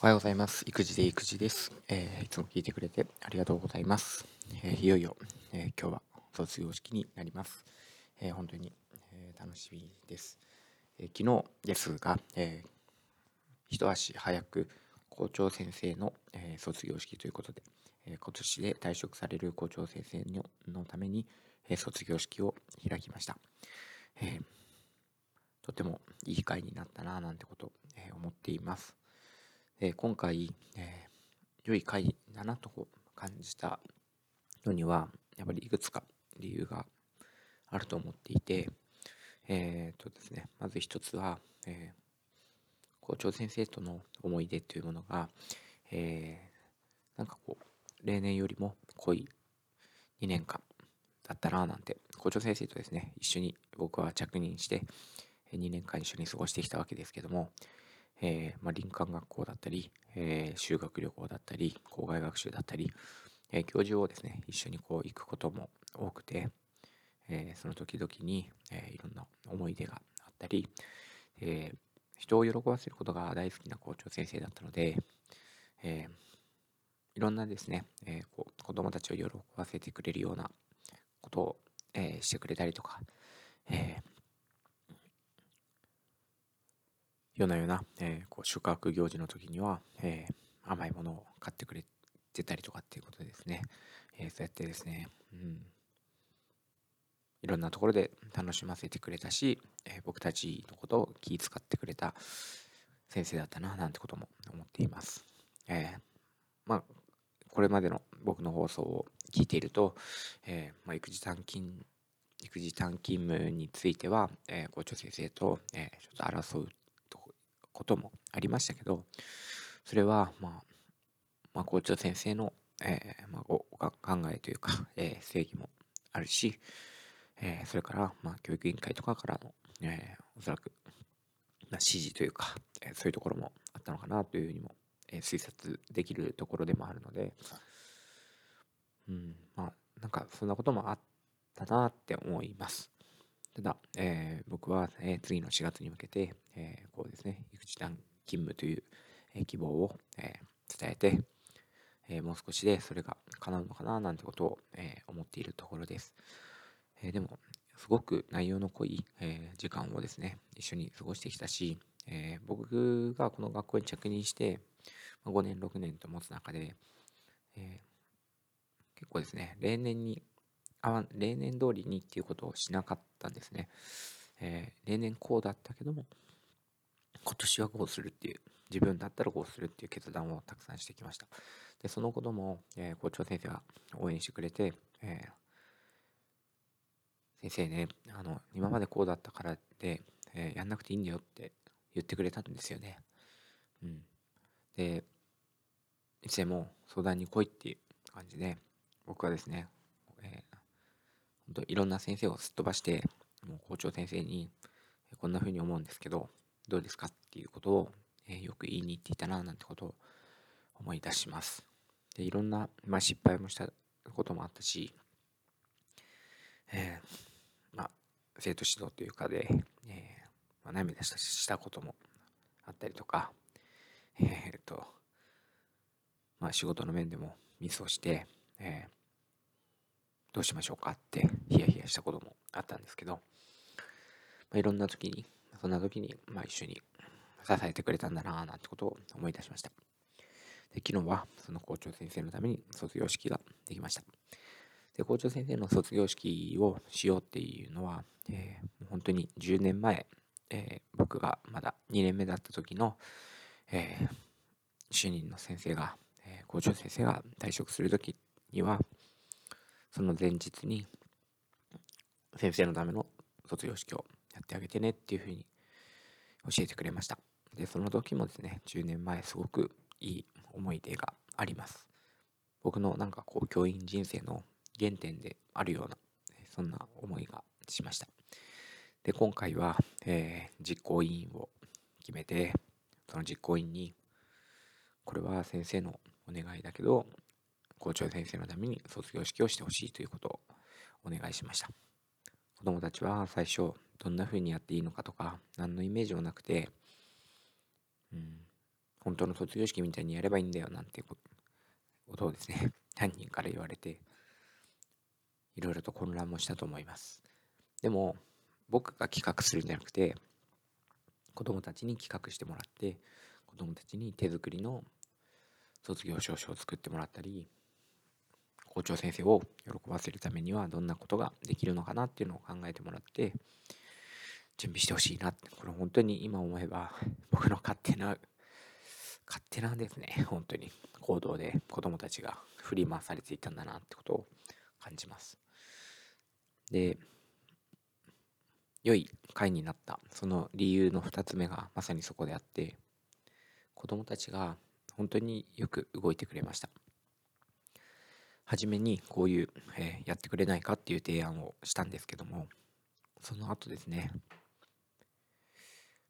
おはようございます。育児で育児です、えー、いつも聞いてくれてありがとうございます。えー、いよいよ、えー、今日は卒業式になります。え本当に、え楽しみです。え昨日ですが、え一足早く校長先生の、え卒業式ということで、え今年で退職される校長先生ののために、え卒業式を開きました。えとてもいい会になったなぁなんてこと、え思っています。え今回、え良い回だなと感じたのには、やっぱりいくつか理由があると思っていて、えー、とですね、まず一つは、えー、校長先生との思い出というものが、えー、なんかこう、例年よりも濃い2年間だったななんて、校長先生とですね、一緒に僕は着任して、2年間一緒に過ごしてきたわけですけども、えー、まあ、林間学校だったり、えー、修学旅行だったり、校外学習だったり、えー、教授をですね、一緒にこう行くことも多くて、えその時々に、えいろんな思い出があったり、え人を喜ばせることが大好きな校長先生だったので、えいろんなですね、えこう子供たちを喜ばせてくれるようなことを、えしてくれたりとか、えーようなような、えー、こう宿泊行事の時には、えー、甘いものを買ってくれてたりとかっていうことですね、え、そうやってですね、うん、いろんなところで楽しませてくれたし、え僕たちのことを気遣ってくれた先生だったななんてことも思っています。えまあこれまでの僕の放送を聞いていると、えまあ、育児短勤育児短勤務については、え校長先生と、えちょっと争うこともありましたけど、それは、まあ、まあ、校長先生の、えー、まあ、考えというか、えー、正義もあるし、えー、それから、まあ、教育委員会とかからの、えおそらく、ま指示というか、えそういうところもあったのかなというふうにも、え推察できるところでもあるので、うん、まあ、なんかそんなこともあったなって思います。ただ、えー、僕は、えー、次の4月に向けて、えー、こうですね、育児短勤務という、え希望を、え伝えて、えもう少しでそれが叶うのかななんてことを、え思っているところです。えでも、すごく内容の濃い、え時間をですね、一緒に過ごしてきたし、え僕がこの学校に着任して、5年、6年と持つ中で、え結構ですね、例年にあ例年通りにっていうことをしなかったんですね。えー、例年こうだったけども、今年はこうするっていう、自分だったらこうするっていう決断をたくさんしてきました。で、そのことも、えー、校長先生が応援してくれて、えー、先生ね、あの、今までこうだったからって、えやんなくていいんだよって言ってくれたんですよね。うん。で、いつでも相談に来いっていう感じで、僕はですね、本当いろんな先生をすっ飛ばして、もう校長先生に、こんな風に思うんですけど、どうですかっていうことを、え、よく言いに行っていたな、なんてことを思い出します。で、いろんな、まあ、失敗もしたこともあったし、えー、まあ、生徒指導というかで、えー、まあ、涙したしたこともあったりとか、えー、と、まあ、仕事の面でもミスをして、えー、どうしましょうかってヒヤヒヤしたこともあったんですけど、まあ、いろんな時に、そんな時に、まあ、一緒に支えてくれたんだなぁなんてことを思い出しました。で昨日はその校長先生のために卒業式ができました。で校長先生の卒業式をしようっていうのは、えー、本当に10年前、えー、僕がまだ2年目だった時の、えー、主任の先生が、え校長先生が退職する時には、その前日に先生のための卒業式をやってあげてねっていうふうに教えてくれました。でその時もですね10年前すごくいい思い出があります。僕のなんかこう教員人生の原点であるようなそんな思いがしました。で今回は、えー、実行委員を決めてその実行委員にこれは先生のお願いだけど校長先生のために卒業式をしてほしいということをお願いしました子供たちは最初どんな風にやっていいのかとか何のイメージもなくて、うん、本当の卒業式みたいにやればいいんだよなんてことをですね、犯人から言われて、いろいろと混乱もしたと思います。でも、僕が企画するんじゃなくて、子供たちに企画してもらって、子供たちに手作りの卒業証書を作ってもらったり、校長先生を喜ばせるためにはどんなことができるのかなっていうのを考えてもらって準備してほしいなってこれ本当に今思えば僕の勝手な勝手なんですね本当に行動で子供たちが振り回されていたんだなってことを感じます。で良い会になった。その理由の2つ目がまさにそこであって子供たちが本当によく動いてくれました。初めにこういう、えー、やってくれないかっていう提案をしたんですけどもその後ですね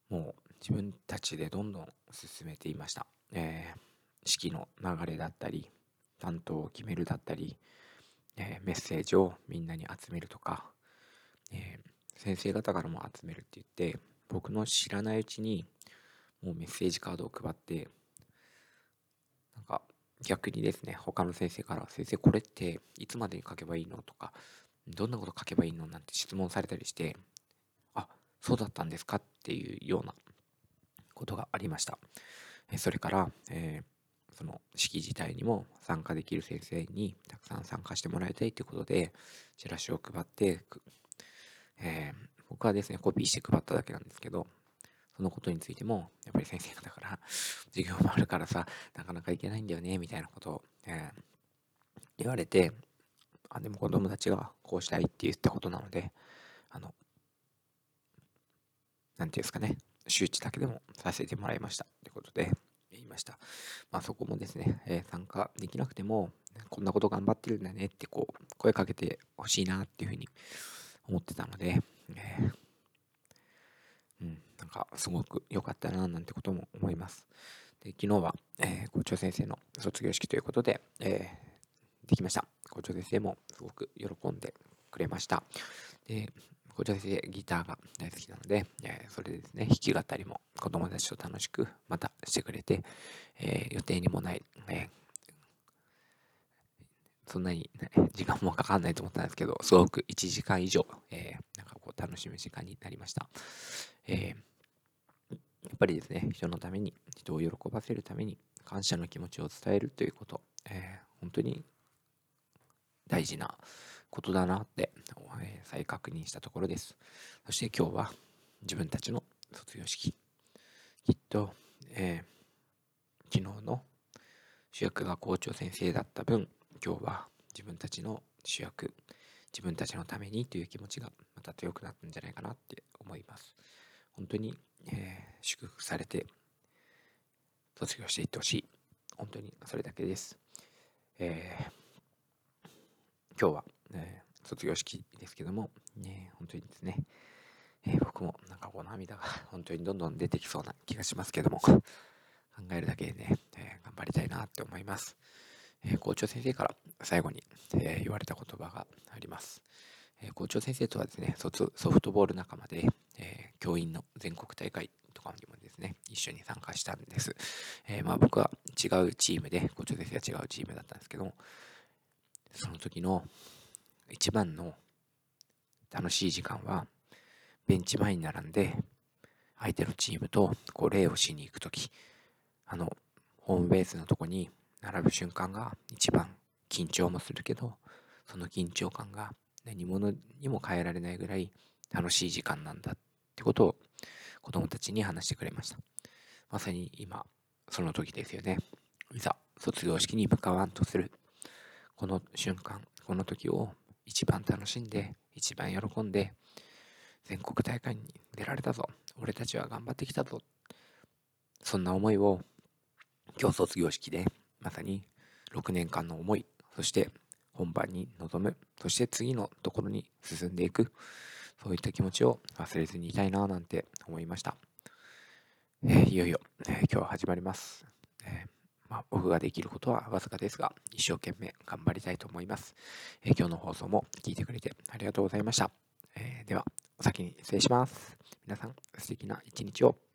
もう自分たちでどんどん進めていました、えー、式の流れだったり担当を決めるだったり、えー、メッセージをみんなに集めるとか、えー、先生方からも集めるって言って僕の知らないうちにもうメッセージカードを配って逆にですね、他の先生から、先生これっていつまでに書けばいいの？とか、どんなこと書けばいいの？なんて質問されたりして、あ、そうだったんですか？っていうようなことがありました。それから、えー、その式自体にも参加できる先生にたくさん参加してもらいたいということで、チラシを配って、えー、僕はですね、コピーして配っただけなんですけど、そのことについても、やっぱり先生方から、授業もあるからさ、なかなか行けないんだよね、みたいなことを、えー、言われて、あ、でも子供たちがこうしたいって言ったことなので、あの、なんていうんですかね、周知だけでもさせてもらいました。ということで、言いました。まあそこもですね、えー、参加できなくても、こんなこと頑張ってるんだねってこう、声かけてほしいなっていうふうに思ってたので、えー、かすごく良かったななんてことも思います。で昨日は、えー、校長先生の卒業式ということで、えー、できました。校長先生もすごく喜んでくれました。で校長先生ギターが大好きなので、えー、それでですね、弾き語りも子供たちと楽しくまたしてくれて、えー、予定にもない、えー、そんなに、ね、時間もかかんないと思ったんですけど、すごく1時間以上、えなんかこう楽しむ時間になりました。えー、やっぱりですね、人のために、人を喜ばせるために、感謝の気持ちを伝えるということ、えー、本当に大事なことだなって、えー、再確認したところです。そして今日は自分たちの卒業式、きっと、えー、昨日の主役が校長先生だった分、今日は自分たちの主役、自分たちのためにという気持ちがまた強くなったんじゃないかなって思います。本当に、えー、祝福されて卒業していってほしい。本当にそれだけです。えー、今日は、えー、卒業式ですけども、ね、本当にですね、えー、僕もなんかこう涙が本当にどんどん出てきそうな気がしますけども、考えるだけでね、え頑張りたいなって思います。え校長先生から最後に、え言われた言葉があります。え校長先生とはですね、卒ソフトボール仲間で、えー、教員の全国大会とかにもですね、一緒に参加したんです。えー、まあ僕は違うチームで、校長先生は違うチームだったんですけど、その時の一番の楽しい時間は、ベンチ前に並んで、相手のチームとこう礼をしに行く時、あの、ホームベースのとこに並ぶ瞬間が一番緊張もするけど、その緊張感が何者にも変えられないぐらい楽しい時間なんだっってことを子供たちに話してくれました。まさに今、その時ですよね。いざ、卒業式に向かわんとする。この瞬間、この時を一番楽しんで、一番喜んで、全国大会に出られたぞ。俺たちは頑張ってきたぞ。そんな思いを今日卒業式でまさに6年間の思い、そして本番に臨む、そして次のところに進んでいく、そういった気持ちを忘れずにいたいななんて思いました。えー、いよいよ、えー、今日は始まります。えー、まあ、僕ができることはわずかですが、一生懸命頑張りたいと思います。え今日の放送も聞いてくれてありがとうございました。えでは、お先に失礼します。皆さん、素敵な一日を。